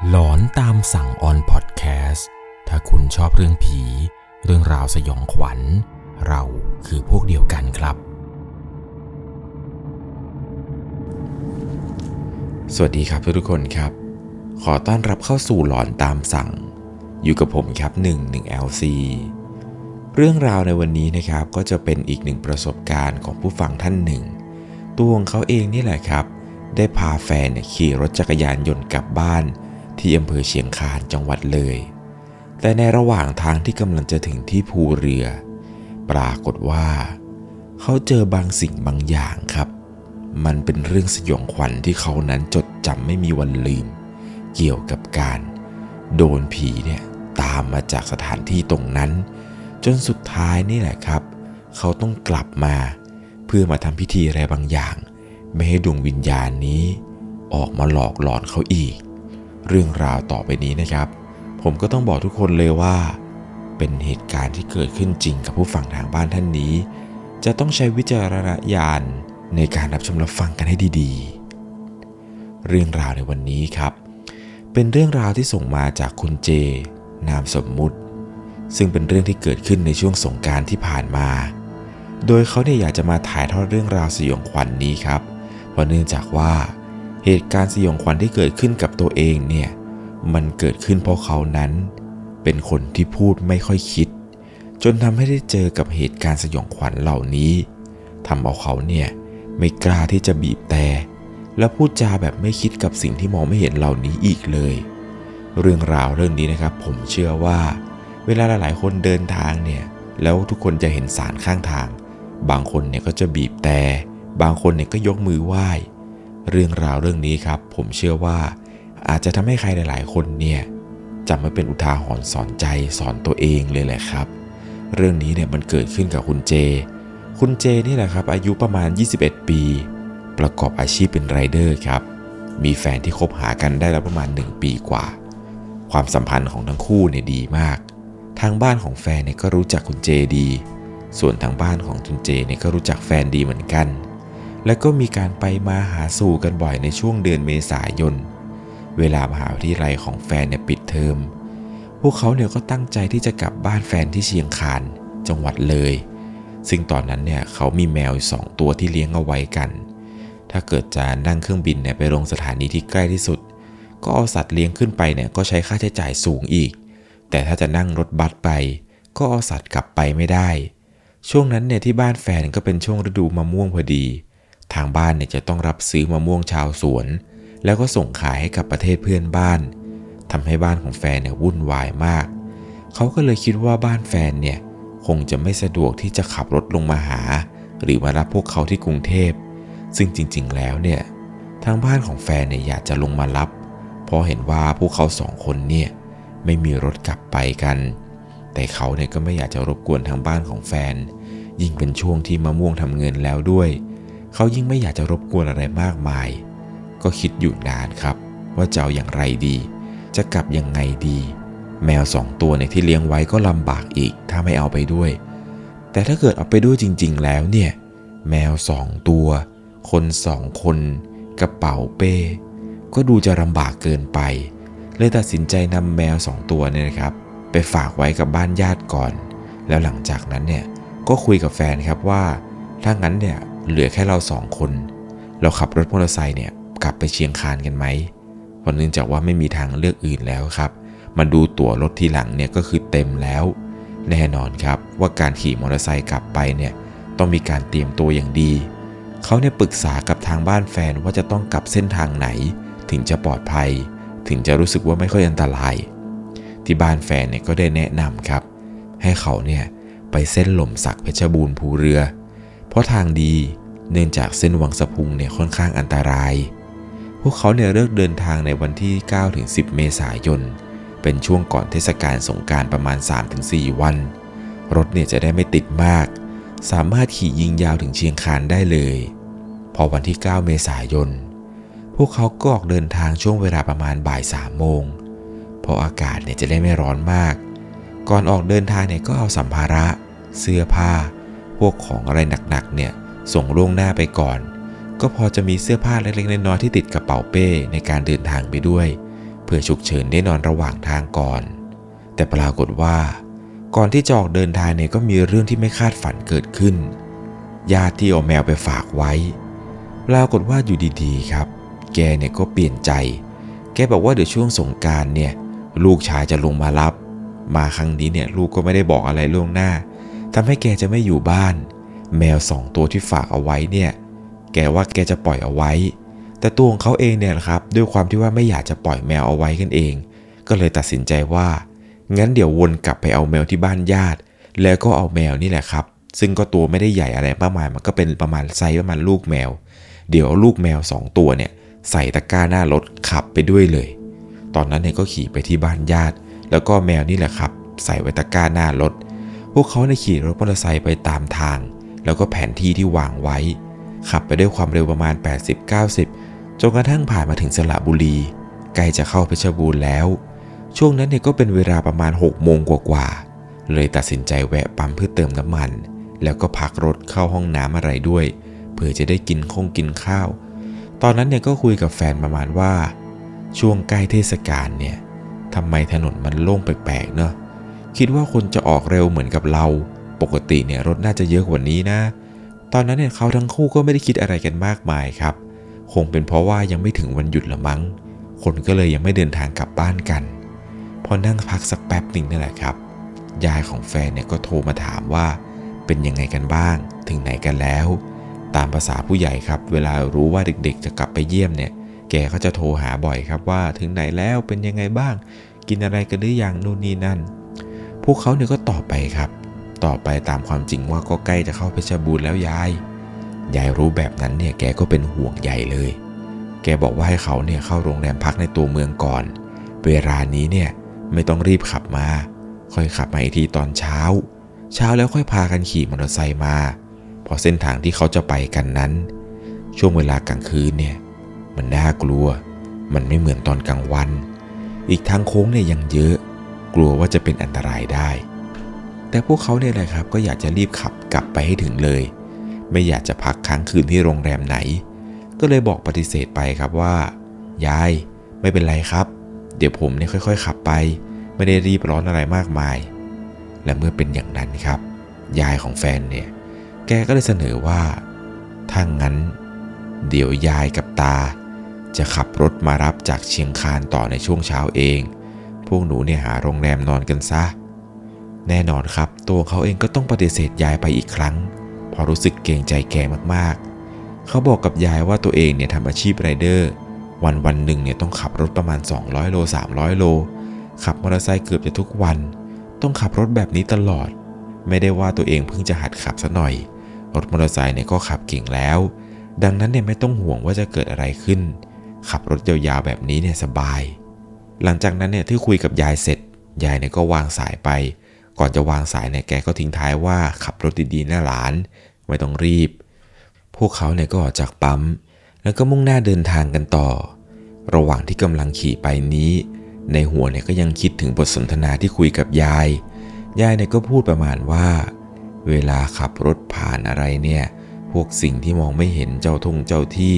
หลอนตามสั่งออนพอดแคสต์ถ้าคุณชอบเรื่องผี เรื่องราวสยองขวัญ เราคือพวกเดียวกันครับ สวัสดีครับทุกคนครับ ขอต้อนรับเข้าสู่หลอนตามสั่ง อยู่กับผมครับ 1 1 LC เรื่องราวในวันนี้นะครับก็จะเป็นอีกหนึ่งประสบการณ์ของผู้ฟังท่านหนึ่ง ตัวของเขาเองนี่แหละครับ ได้พาแฟนขี่รถจักรยานยนต์กลับบ้าน ที่อำเภอเชียงคานจังหวัดเลย แต่ในระหว่างทางที่กำลังจะถึงที่ภูเรือ ปรากฏว่า เขาเจอบางสิ่งบางอย่างครับ มันเป็นเรื่องสยองขวัญที่เขานั้นจดจำไม่มีวันลืม เกี่ยวกับการ โดนผีเนี่ยตามมาจากสถานที่ตรงนั้น จนสุดท้ายนี่แหละครับ เขาต้องกลับมา เพื่อมาทำพิธีอะไรบางอย่าง ไม่ให้ดวงวิญญาณนี้ ออกมาหลอกหลอนเขาอีก เรื่องราวต่อไปนี้นะครับ ผมก็ต้องบอกทุกคนเลยว่า เป็นเหตุการณ์ที่เกิดขึ้นจริงกับผู้ฟังทางบ้านท่านนี้ จะต้องใช้วิจารณญาณในการรับชมรับฟังกันให้ดีๆ เรื่องราวในวันนี้ครับ เป็นเรื่องราวที่ส่งมาจากคุณเจ นามสมมุติ ซึ่งเป็นเรื่องที่เกิดขึ้นในช่วงสงการที่ผ่านมา โดยเขาเนี่ยอยากจะมาถ่ายทอดเรื่องราวสยองขวัญนนี้ครับเพราะเนื่องจากว่า เหตุการณ์สยองขวัญที่เกิดขึ้นกับตัวเองเนี่ย มันเกิดขึ้นเพราะเขานั้น เป็นคนที่พูดไม่ค่อยคิด จนทำให้ได้เจอกับเหตุการณ์สยองขวัญเหล่านี้ทำเอาเขาเนี่ยไม่กล้าที่จะบีบแต่ และพูดจาแบบไม่คิดกับสิ่งที่มองไม่เห็นเหล่านี้อีกเลย เรื่องราวเรื่องนี้นะครับ ผมเชื่อว่า เวลาหลายๆ คนเดินทางเนี่ย แล้วทุกคนจะเห็นสารข้างทาง บางคนเนี่ยก็จะบีบแต่ บางคนเนี่ยก็ยกมือไหว้ เรื่องราวเรื่องนี้ครับ ผมเชื่อว่าอาจจะทำให้ใครหลาย ๆ คนเนี่ยจำมาเป็นอุทาหรณ์สอนใจสอนตัวเองเลยแหละครับ เรื่องนี้เนี่ยมันเกิดขึ้นกับคุณเจ คุณเจนี่แหละครับ อายุประมาณ 21 ปี ประกอบอาชีพเป็นไรเดอร์ครับ มีแฟนที่คบหากันได้แล้วประมาณ 1 ปีกว่า ความสัมพันธ์ของทั้งคู่เนี่ยดีมาก ทางบ้านของแฟนเนี่ยก็รู้จักคุณเจดี ส่วนทางบ้านของคุณเจเนี่ยก็รู้จักแฟนดีเหมือนกัน และก็มีการไปมาหาสู่กันบ่อยในช่วงเดือนเมษายน เวลามหาวิทยาลัยของแฟนเนี่ยปิดเทอม พวกเขาเนี่ยก็ตั้งใจที่จะกลับบ้านแฟนที่เชียงคาน จังหวัดเลย ซึ่งตอนนั้นเนี่ยเขามีแมวสองตัวที่เลี้ยงเอาไว้กัน ถ้าเกิดจะนั่งเครื่องบินเนี่ยไปลงสถานีที่ใกล้ที่สุด ก็เอาสัตว์เลี้ยงขึ้นไปเนี่ยก็ใช้ค่าใช้จ่ายสูงอีก แต่ถ้าจะนั่งรถบัสไป ก็เอาสัตว์กลับไปไม่ได้ ช่วงนั้นเนี่ยที่บ้านแฟนก็เป็นช่วงฤดูมะม่วงพอดี ทางบ้านเนี่ยจะต้องรับซื้อมะม่วงชาวสวน แล้วก็ส่งขายให้กับประเทศเพื่อนบ้านทำให้บ้านของแฟนเนี่ยวุ่นวายมาก เขาก็เลยคิดว่าบ้านแฟนเนี่ยคงจะไม่สะดวกที่จะขับรถลงมาหา หรือมารับพวกเขาที่กรุงเทพ ซึ่งจริงๆแล้วเนี่ยทางบ้านของแฟนเนี่ยอยากจะลงมารับ เพราะเห็นว่าพวกเขาสองคนเนี่ยไม่มีรถกลับไปกัน แต่เขาเนี่ยก็ไม่อยากจะรบกวนทางบ้านของแฟน ยิ่งเป็นช่วงที่มะม่วงทำเงินแล้วด้วย เขายิ่งไม่อยากจะรบกวนอะไรมากมาย ก็คิดอยู่นานครับ ว่าจะเอาอย่างไรดี จะกลับยังไงดี แมวสองตัวในที่เลี้ยงไว้ก็ลำบากอีกถ้าไม่เอาไปด้วย แต่ถ้าเกิดเอาไปด้วยจริง ๆ แล้วเนี่ย แมวสองตัว คนสองคน กระเป๋าเป้ ก็ดูจะลำบากเกินไป เลยตัดสินใจนำแมวสองตัวเนี่ยนะครับ ไปฝากไว้กับบ้านญาติก่อน แล้วหลังจากนั้นเนี่ยก็คุยกับแฟนครับว่าถ้างั้นเนี่ย เหลือแค่เราสองคน เราขับรถมอเตอร์ไซค์เนี่ยกลับไปเชียงคานกันไหมเพราะเนื่องจากว่าไม่มีทางเลือกอื่นแล้วครับ มาดูตั๋วรถทีหลังเนี่ยก็คือเต็มแล้ว แน่นอนครับว่าการขี่มอเตอร์ไซค์กลับไปเนี่ยต้องมีการเตรียมตัวอย่างดี เขาเนี่ยปรึกษากับทางบ้านแฟนว่าจะต้องกลับเส้นทางไหน ถึงจะปลอดภัย ถึงจะรู้สึกว่าไม่ค่อยอันตราย ที่บ้านแฟนเนี่ยก็ได้แนะนำครับ ให้เขาเนี่ยไปเส้นหล่มสักเพชรบูรณ์ภูเรือ เพราะทางดีเนื่องจากเส้นวังสะพุงเนี่ยค่อนข้างอันตราย พวกเขาเนี่ยเลือกเดินทางในวันที่ 9-10 เมษายน เป็นช่วงก่อนเทศกาลสงการประมาณ 3-4 วัน รถเนี่ยจะได้ไม่ติดมาก สามารถขี่ยิงยาวถึงเชียงคานได้เลย พอวันที่ 9 เมษายน พวกเขาก็ออกเดินทางช่วงเวลาประมาณบ่าย3โมง เพราะอากาศเนี่ยจะได้ไม่ร้อนมาก ก่อนออกเดินทางเนี่ยก็เอาสัมภาระ เสื้อผ้า พวกของอะไรหนักๆเนี่ยส่งล่วงหน้าไปก่อน ก็พอจะมีเสื้อผ้าเล็กๆน้อยๆที่ติดกระเป๋าเป้ในการเดินทางไปด้วย เพื่อฉุกเฉินได้นอนระหว่างทางก่อน แต่ปรากฏว่า ก่อนที่จะออกเดินทางเนี่ยก็มีเรื่องที่ไม่คาดฝันเกิดขึ้นญาติที่เอาแมวไปฝากไว้ปรากฏว่าอยู่ดีๆครับ แกเนี่ยก็เปลี่ยนใจ แกบอกว่าเดี๋ยวช่วงสงการเนี่ยลูกชายจะลงมารับ มาครั้งนี้เนี่ยลูกก็ไม่ได้บอกอะไรล่วงหน้า ทำให้แกจะไม่อยู่บ้าน แมวสองตัวที่ฝากเอาไว้เนี่ย แกว่าแกจะปล่อยเอาไว้ แต่ตัวของเขาเองเนี่ยครับ ด้วยความที่ว่าไม่อยากจะปล่อยแมวเอาไว้กันเอง ก็เลยตัดสินใจว่า งั้นเดี๋ยววนกลับไปเอาแมวที่บ้านญาติ แล้วก็เอาแมวนี่แหละครับ ซึ่งก็ตัวไม่ได้ใหญ่อะไรมากมาย มันก็เป็นประมาณไซส์ประมาณลูกแมว เดี๋ยวลูกแมวสองตัวเนี่ยใส่ตะกร้าหน้ารถขับไปด้วยเลย ตอนนั้นเนี่ยก็ขี่ไปที่บ้านญาติ แล้วก็แมวนี่แหละครับ ใส่ไว้ตะกร้าหน้ารถ พวกเขาในขี่รถมอเตอร์ไซค์ไปตามทาง แล้วก็แผนที่ที่วางไว้ ขับไปด้วยความเร็วประมาณ 80-90 จนกระทั่งผ่านมาถึงสระบุรี ใกล้จะเข้าเพชรบูรณ์แล้ว ช่วงนั้นเนี่ยก็เป็นเวลาประมาณ 6 โมงกว่าๆ เลยตัดสินใจแวะปั๊มเพื่อเติมน้ำมัน แล้วก็พักรถเข้าห้องน้ำอะไรด้วย เพื่อจะได้กินคงกินข้าว ตอนนั้นเนี่ยก็คุยกับแฟนประมาณว่า ช่วงใกล้เทศกาลเนี่ยทำไมถนนมันโล่งแปลกๆเนอะ คิดว่าคนจะออกเร็วเหมือนกับเรา ปกติเนี่ยรถน่าจะเยอะกว่านี้นะ ตอนนั้นเนี่ยเขาทั้งคู่ก็ไม่ได้คิดอะไรกันมากมายครับ คงเป็นเพราะว่ายังไม่ถึงวันหยุดละมั้ง คนก็เลยยังไม่เดินทางกลับบ้านกัน พอนั่งพักสักแป๊บหนึ่งนั่แหละครับ ยายของแฟนเนี่ยก็โทรมาถามว่า เป็นยังไงกันบ้าง ถึงไหนกันแล้ว ตามภาษาผู้ใหญ่ครับ เวลารู้ว่าเด็กๆ จะกลับไปเยี่ยมเนี่ย แกก็จะโทรหาบ่อยครับว่า ถึงไหนแล้วเป็นยังไงบ้าง กินอะไรกันหรือยังนู่นนี่นั่น พวกเขาเนี่ยก็ตอบไปครับ ตอบไปตามความจริงว่าก็ใกล้จะเข้าเพชรบูรณ์แล้วยาย ยายรู้แบบนั้นเนี่ยแกก็เป็นห่วงใหญ่เลย แกบอกว่าให้เขาเนี่ยเข้าโรงแรมพักในตัวเมืองก่อน เวลานี้เนี่ยไม่ต้องรีบขับมา ค่อยขับมาอีกทีตอนเช้า เช้าแล้วค่อยพากันขี่มอเตอร์ไซค์มาเพราะเส้นทางที่เขาจะไปกันนั้น ช่วงเวลากลางคืนเนี่ยมันน่ากลัว มันไม่เหมือนตอนกลางวัน อีกทางโค้งเนี่ยยังเยอะ กลัวว่าจะเป็นอันตรายได้ แต่พวกเขาเนี่ยแหละครับก็อยากจะรีบขับกลับไปให้ถึงเลย ไม่อยากจะพักค้างคืนที่โรงแรมไหน ก็เลยบอกปฏิเสธไปครับว่า ยายไม่เป็นไรครับ เดี๋ยวผมเนี่ยค่อย ๆ ขับไป ไม่ได้รีบร้อนอะไรมากมาย และเมื่อเป็นอย่างนั้นครับ ยายของแฟนเนี่ยแกก็เลยเสนอว่าถ้างั้น เดี๋ยวยายกับตา จะขับรถมารับจากเชียงคานต่อในช่วงเช้าเอง วกหนูเนี่ยหาโรงแรมนอนกันซะ แน่นอนครับ ตัวเขาเองก็ต้องปฏิเสธยายไปอีกครั้งพราะรู้สึกเกรงใจแกมากๆ เขาบอกกับยายว่าตัวเองเนี่ยทำอาชีพไรเดอร์ วันวันหนึ่งเนี่ยต้องขับรถประมาณ 200 โล 300 โล ขับมอเตอร์ไซค์เกือบจะทุกวัน ต้องขับรถแบบนี้ตลอด ไม่ได้ว่าตัวเองเพิ่งจะหัดขับซะหน่อย รถมอเตอร์ไซค์เนี่ยก็ขับเก่งแล้ว ดังนั้นเนี่ยไม่ต้องห่วงว่าจะเกิดอะไรขึ้น ขับรถยาวๆแบบนี้เนี่ยสบาย หลังจากนั้นเนี่ยที่คุยกับยายเสร็จ ยายเนี่ยก็วางสายไป ก่อนจะวางสายเนี่ยแกก็ทิ้งท้ายว่าขับรถดีๆนะหลาน ไม่ต้องรีบ พวกเขาเนี่ยก็ออกจากปั๊ม แล้วก็มุ่งหน้าเดินทางกันต่อ ระหว่างที่กำลังขี่ไปนี้ ในหัวเนี่ยก็ยังคิดถึงบทสนทนาที่คุยกับยาย ยายเนี่ยก็พูดประมาณว่า เวลาขับรถผ่านอะไรเนี่ยพวกสิ่งที่มองไม่เห็นเจ้าทงเจ้าที่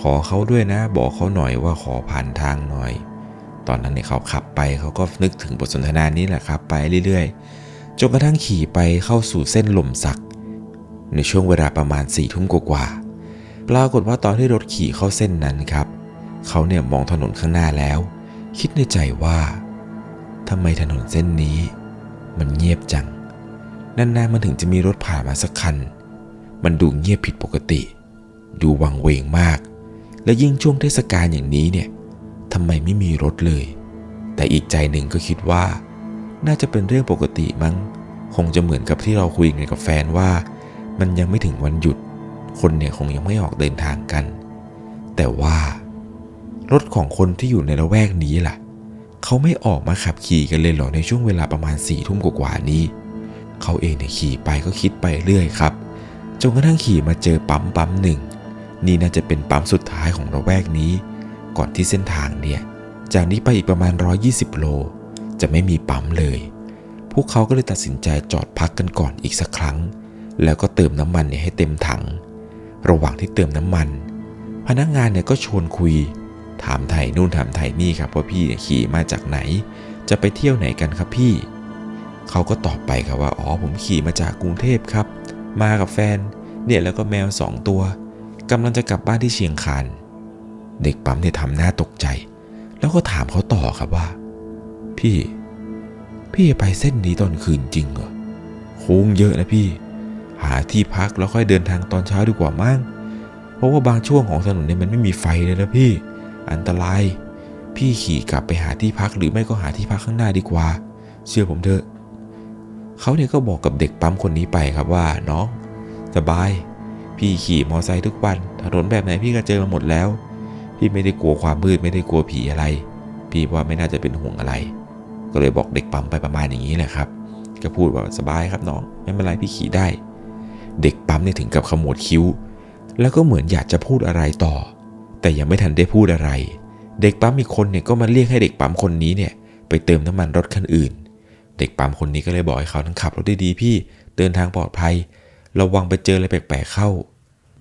ขอเขาด้วยนะบอกเขาหน่อยว่าขอผ่านทางหน่อย ตอนนั้นเนี่ยเขาขับไปเขาก็นึกถึงบทสนทนานี้แหละครับไปเรื่อยๆจนกระทั่งขี่ไปเข้าสู่เส้นหล่มสัก ในช่วงเวลาประมาณสี่ทุ่มกว่าๆปรากฏว่าตอนที่รถขี่เข้าเส้นนั้นครับ เขาเนี่ยมองถนนข้างหน้าแล้ว คิดในใจว่าทำไมถนนเส้นนี้ มันเงียบจังนานๆมันถึงจะมีรถผ่านมาสักคัน มันดูเงียบผิดปกติ ดูวังเวงมาก และยิ่งช่วงเทศกาลอย่างนี้เนี่ย ทำไมไม่มีรถเลย แต่อีกใจหนึ่งก็คิดว่า น่าจะเป็นเรื่องปกติมั้ง คงจะเหมือนกับที่เราคุยกันกับแฟนว่า มันยังไม่ถึงวันหยุด คนเนี่ยคงยังไม่ออกเดินทางกัน แต่ว่า รถของคนที่อยู่ในละแวกนี้ล่ะ เขาไม่ออกมาขับขี่กันเลยเหรอในช่วงเวลาประมาณสี่ทุ่มกว่านี้ เขาเองเนี่ยขี่ไปก็คิดไปเรื่อยครับจนกระทั่งขี่มาเจอปั๊มปั๊มหนึ่งนี่น่าจะเป็นปั๊มสุดท้ายของระแวกนี้ ก่อนที่เส้นทางเนี่ย จากนี้ไปอีกประมาณ 120 โล จะไม่มีปั๊มเลย พวกเขาก็เลยตัดสินใจจอดพักกันก่อนอีกสักครั้ง แล้วก็เติมน้ำมันเนี่ยให้เต็มถัง ระหว่างที่เติมน้ำมัน พนักงานเนี่ยก็ชวนคุย ถามไถ่นู่นถามไถ่นี่ครับว่าพี่เนี่ยขี่มาจากไหน จะไปเที่ยวไหนกันครับพี่ เขาก็ตอบไปครับว่าอ๋อผมขี่มาจากกรุงเทพครับ มากับแฟน เนี่ยแล้วก็แมวสองตัวกำลังจะกลับบ้านที่เชียงคาน เด็กปั๊มเนี่ยทำหน้าตกใจ แล้วก็ถามเขาต่อครับว่า พี่ พี่ไปเส้นนี้ตอนคืนจริงเหรอโค้งเยอะนะพี่ หาที่พักแล้วค่อยเดินทางตอนเช้าดีกว่ามั้งเพราะว่าบางช่วงของถนนเนี่ยมันไม่มีไฟเลยนะพี่ อันตราย พี่ขี่กลับไปหาที่พักหรือไม่ก็หาที่พักข้างหน้าดีกว่า เชื่อผมเถอะเขาเนี่ยก็บอกกับเด็กปั๊มคนนี้ไปครับว่าน้อง สบาย พี่ขี่มอไซค์ทุกวัน ถนนแบบไหนพี่ก็เจอมาหมดแล้ว พี่ไม่ได้กลัวความมืดไม่ได้กลัวผีอะไร พี่ว่าไม่น่าจะเป็นห่วงอะไร ก็เลยบอกเด็กปั๊มไปประมาณอย่างนี้แหละครับ ก็พูดว่าสบายครับน้องไม่เป็นไรพี่ขี่ได้ เด็กปั๊มเนี่ยถึงกับขมวดคิ้ว แล้วก็เหมือนอยากจะพูดอะไรต่อ แต่ยังไม่ทันได้พูดอะไร เด็กปั๊มอีกคนเนี่ยก็มาเรียกให้เด็กปั๊มคนนี้เนี่ยไปเติมน้ำมันรถคันอื่น เด็กปั๊มคนนี้ก็เลยบอกให้เขาทั้งขับรถได้ดีพี่เดินทางปลอดภัย ระวังไปเจออะไรแปลกๆเข้า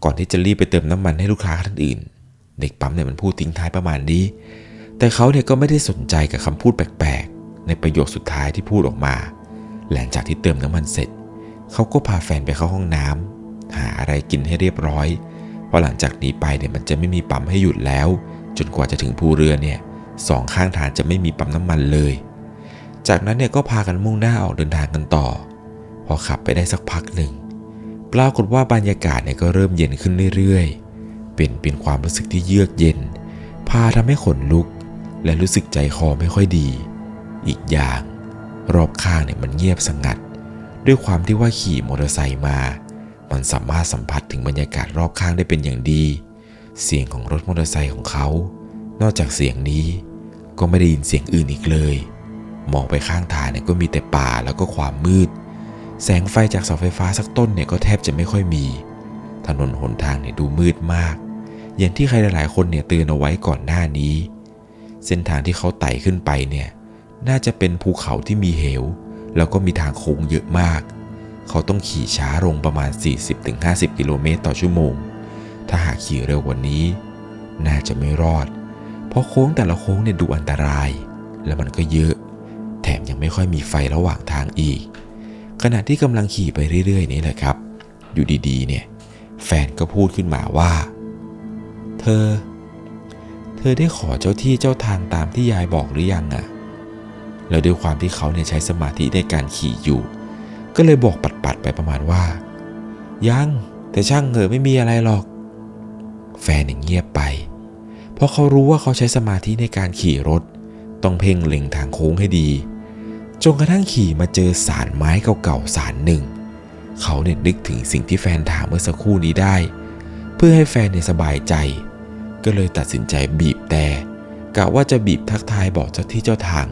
ก่อนที่จะรีบไปเติมน้ำมันให้ลูกค้าท่านอื่น เด็กปั๊มเนี่ยมันพูดทิ้งท้ายประมาณนี้ แต่เขาเนี่ยก็ไม่ได้สนใจกับคำพูดแปลกๆ ในประโยคสุดท้ายที่พูดออกมา หลังจากที่เติมน้ำมันเสร็จ เขาก็พาแฟนไปเข้าห้องน้ำหาอะไรกินให้เรียบร้อย เพราะหลังจากนี้ไปเนี่ยมันจะไม่มีปั๊มให้หยุดแล้ว จนกว่าจะถึงภูเรือเนี่ยสองข้างทางจะไม่มีปั๊มน้ำมันเลย จากนั้นเนี่ยก็พากันมุ่งหน้าออกเดินทางกันต่อ พอขับไปได้สักพักหนึ่งปรากฏว่าบรรยากาศเนี่ยก็เริ่มเย็นขึ้นเรื่อยๆ เป็นเป็นความรู้สึกที่เยือกเย็น พาทำให้ขนลุก และรู้สึกใจคอไม่ค่อยดี อีกอย่าง รอบข้างเนี่ยมันเงียบสงัด ด้วยความที่ว่าขี่มอเตอร์ไซค์มา มันสามารถสัมผัสถึงบรรยากาศรอบข้างได้เป็นอย่างดี เสียงของรถมอเตอร์ไซค์ของเขา นอกจากเสียงนี้ ก็ไม่ได้ยินเสียงอื่นอีกเลย มองไปข้างทางเนี่ยก็มีแต่ป่าแล้วก็ความมืด แสงไฟจากเสาไฟฟ้าสักต้นเนี่ยก็แทบจะไม่ค่อยมีถนนหนทางเนี่ยดูมืดมาก อย่างที่ใครหลายๆ คนเนี่ยเตือนเอาไว้ก่อนหน้านี้ เส้นทางที่เขาไต่ขึ้นไปเนี่ยน่าจะเป็นภูเขาที่มีเหว แล้วก็มีทางโค้งเยอะมาก เขาต้องขี่ช้าลงประมาณ 40-50 กิโลเมตรต่อชั่วโมง ถ้าหากขี่เร็วกว่านี้ น่าจะไม่รอด เพราะโค้งแต่ละโค้งเนี่ยดูอันตราย แล้วมันก็เยอะ แถมยังไม่ค่อยมีไฟระหว่างทางอีก ขณะที่กำลังขี่ไปเรื่อยๆ นี่แหละครับ อยู่ดีๆ เนี่ย แฟนก็พูดขึ้นมาว่า เธอ เธอได้ขอเจ้าที่เจ้าทางตามที่ยายบอกหรือยังอะแล้วด้วยความที่เขาเนี่ยใช้สมาธิในการขี่อยู่ ก็เลยบอกปัดๆไปประมาณว่า ยัง แต่ช่างเหอะไม่มีอะไรหรอก แฟนเงียบไป เพราะเขารู้ว่าเขาใช้สมาธิในการขี่รถ ต้องเพ่งเล็งทางโค้งให้ดี จนกระทั่งขี่มาเจอสารไม้เก่าๆสารหนึ่ง เขาเนี่ยนึกถึงสิ่งที่แฟนถามเมื่อสักครู่นี้ได้เพื่อให้แฟนเนี่ยสบายใจ ก็เลยตัดสินใจบีบแต่กะว่าจะบีบทักทายบอกเจ้าที่เจ้าทาง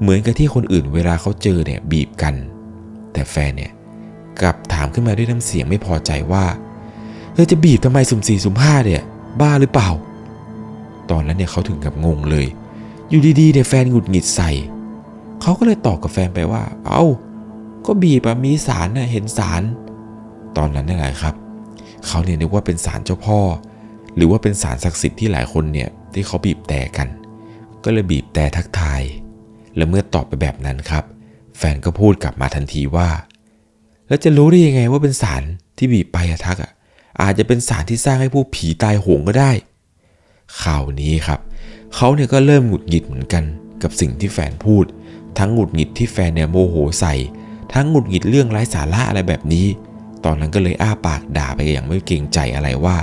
เหมือนกับที่คนอื่นเวลาเขาเจอเนี่ยบีบกัน แต่แฟนเนี่ยกลับถามขึ้นมาด้วยน้ำเสียงไม่พอใจว่าเธอจะบีบทำไมสุ่มสี่สุ่มห้าเนี่ยบ้าหรือเปล่า ตอนนั้นเนี่ยเขาถึงกับงงเลย อยู่ดีๆเนี่ยแฟนหงุดหงิดใส่เขาก็เลยตอบกับแฟนไปว่า เอา้า ก็บีบอะมีสารนะเห็นสาร ตอนนั้นนี่แหละครับ เขาเนี่ยนึกว่าเป็นสารเจ้าพ่อ หรือว่าเป็นสารศักดิ์สิทธิ์ที่หลายคนเนี่ยที่เขาบีบแต่กัน ก็เลยบีบแต่ทักทาย และเมื่อตอบไปแบบนั้นครับ แฟนก็พูดกลับมาทันทีว่า แล้วจะรู้ได้ยังไงว่าเป็นสารที่บีบไปอะทักอะอาจจะเป็นสารที่สร้างให้ผู้ผีตายโหงก็ได้ข่าวนี้ครับเขาเนี่ยก็เริ่มหงุดหงิดเหมือนกัน กับสิ่งที่แฟนพูด ทั้งหงุดหงิดที่แฟนเนี่ยโมโหใส่ ทั้งหงุดหงิดเรื่องไร้สาระอะไรแบบนี้ ตอนนั้นก็เลยอ้าปากด่าไปอย่างไม่เกรงใจอะไรว่า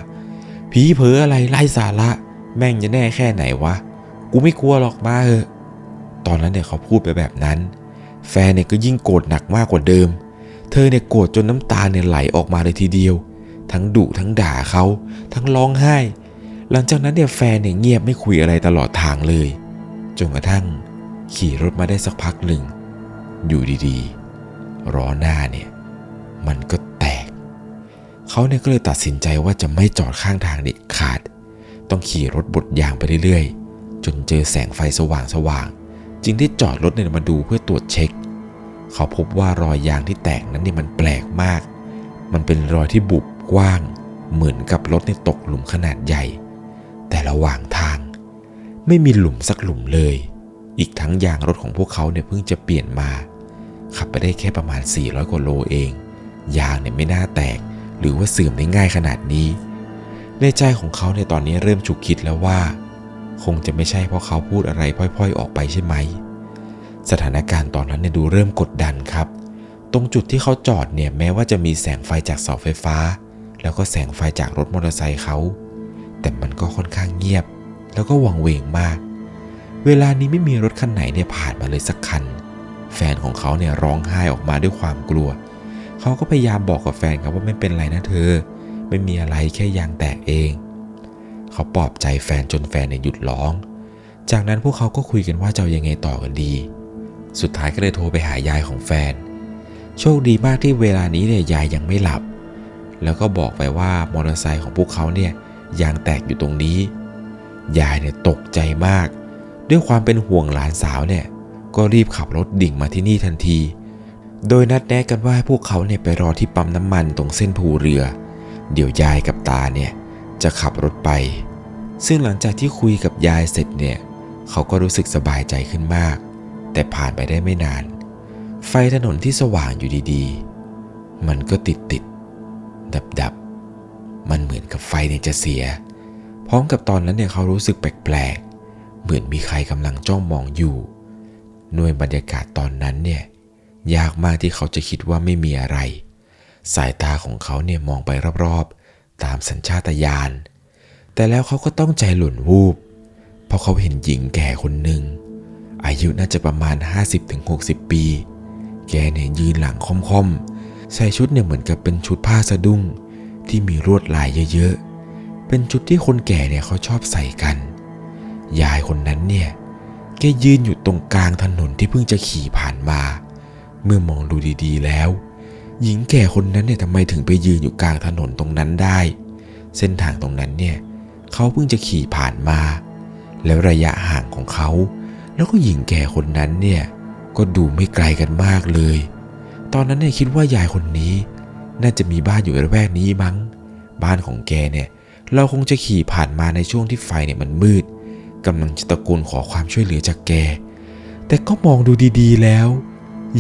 ผีเผออะไรไร้สาระ แม่งจะแน่แค่ไหนวะ กูไม่กลัวหรอกมาเถอะตอนนั้นเนี่ยเขาพูดไปแบบนั้น แฟนเนี่ยก็ยิ่งโกรธหนักมากกว่าเดิม เธอเนี่ยโกรธจนน้ำตาเนี่ยไหลออกมาเลยทีเดียว ทั้งดุทั้งด่าเขา ทั้งร้องไห้ หลังจากนั้นเนี่ยแฟนเนี่ยเงียบไม่คุยอะไรตลอดทางเลย จนกระทั่ง ขี่รถมาได้สักพักหนึ่ง อยู่ดีๆล้อหน้าเนี่ย มันก็ เขาเนี่ยก็เลยตัดสินใจว่าจะไม่จอดข้างทางเด็ดขาด ต้องขี่รถบดยางไปเรื่อยๆ จนเจอแสงไฟสว่างๆจึงได้จอดรถเนี่ยมาดูเพื่อตรวจเช็ค เขาพบว่ารอยยางที่แตกนั้นเนี่ยมันแปลกมาก มันเป็นรอยที่บุบกว้าง เหมือนกับรถเนี่ยตกหลุมขนาดใหญ่ แต่ระหว่างทาง ไม่มีหลุมสักหลุมเลย อีกทั้งยางรถของพวกเขาเนี่ยเพิ่งจะเปลี่ยนมา ขับไปได้แค่ประมาณ 400กว่าโลเอง ยางเนี่ยไม่น่าแตก หรือว่าเสื่อมได้ง่ายขนาดนี้ ในใจของเขาในตอนนี้เริ่มฉุกคิดแล้วว่า คงจะไม่ใช่เพราะเขาพูดอะไรพล่อย ๆ ออกไปใช่ไหม สถานการณ์ตอนนั้นเนี่ยดูเริ่มกดดันครับ ตรงจุดที่เขาจอดเนี่ยแม้ว่าจะมีแสงไฟจากเสาไฟฟ้า แล้วก็แสงไฟจากรถมอเตอร์ไซค์เขาแต่มันก็ค่อนข้างเงียบ แล้วก็วังเวงมาก เวลานี้ไม่มีรถคันไหนเนี่ยผ่านมาเลยสักคัน แฟนของเขาเนี่ยร้องไห้ออกมาด้วยความกลัวเขาก็พยายามบอกกับแฟนครับว่าไม่เป็นไรนะเธอ ไม่มีอะไรแค่ยางแตกเอง เขาปลอบใจแฟนจนแฟนเนี่ยหยุดร้อง จากนั้นพวกเขาก็คุยกันว่าจะยังไงต่อกันดี สุดท้ายก็เลยโทรไปหายายของแฟน โชคดีมากที่เวลานี้เนี่ยยายยังไม่หลับ แล้วก็บอกไปว่ามอเตอร์ไซค์ของพวกเขาเนี่ยยางแตกอยู่ตรงนี้ ยายเนี่ยตกใจมาก ด้วยความเป็นห่วงหลานสาวเนี่ยก็รีบขับรถดิ่งมาที่นี่ทันที โดยนัดแนะกันว่าให้พวกเขาเนี่ยไปรอที่ปั๊มน้ำมันตรงเส้นภูเรือ เดี๋ยวยายกับตาเนี่ยจะขับรถไป ซึ่งหลังจากที่คุยกับยายเสร็จเนี่ย เขาก็รู้สึกสบายใจขึ้นมาก แต่ผ่านไปได้ไม่นาน ไฟถนนที่สว่างอยู่ดีๆ มันก็ติดติด ดับดับมันเหมือนกับไฟเนี่ยจะเสีย พร้อมกับตอนนั้นเนี่ยเขารู้สึกแปลกๆ เหมือนมีใครกำลังจ้องมองอยู่ หน่วยบรรยากาศตอนนั้นเนี่ย ยากมากที่เขาจะคิดว่าไม่มีอะไร สายตาของเขาเนี่ยมองไปรอบๆ ตามสัญชาตญาณ แต่แล้วเขาก็ต้องใจหล่นวูบ เพราะเขาเห็นหญิงแก่คนหนึ่ง อายุน่าจะประมาณ 50-60 ปี แกเนี่ยยืนหลังค่อมๆ ใส่ชุดเนี่ยเหมือนกับเป็นชุดผ้าสะดุ้ง ที่มีลวดลายเยอะๆ เป็นชุดที่คนแก่เนี่ยเขาชอบใส่กัน ยายคนนั้นเนี่ย แกยืนอยู่ตรงกลางถนนที่เพิ่งจะขี่ผ่านมาเเมื่อมองดูดีๆแล้ว หญิงแก่คนนั้นเนี่ยทำไมถึงไปยืนอยู่กลางถนนตรงนั้นได้ เส้นทางตรงนั้นเนี่ยเขาเพิ่งจะขี่ผ่านมา แล้วระยะห่างของเขา แล้วก็หญิงแก่คนนั้นเนี่ยก็ดูไม่ไกลกันมากเลย ตอนนั้นเนี่ยคิดว่ายายคนนี้ น่าจะมีบ้านอยู่ในระแวกนี้มั้ง บ้านของแกเนี่ยเราคงจะขี่ผ่านมาในช่วงที่ไฟเนี่ยมันมืดกำลังจะตะโกนขอความช่วยเหลือจากแก แต่ก็มองดูดีๆแล้ว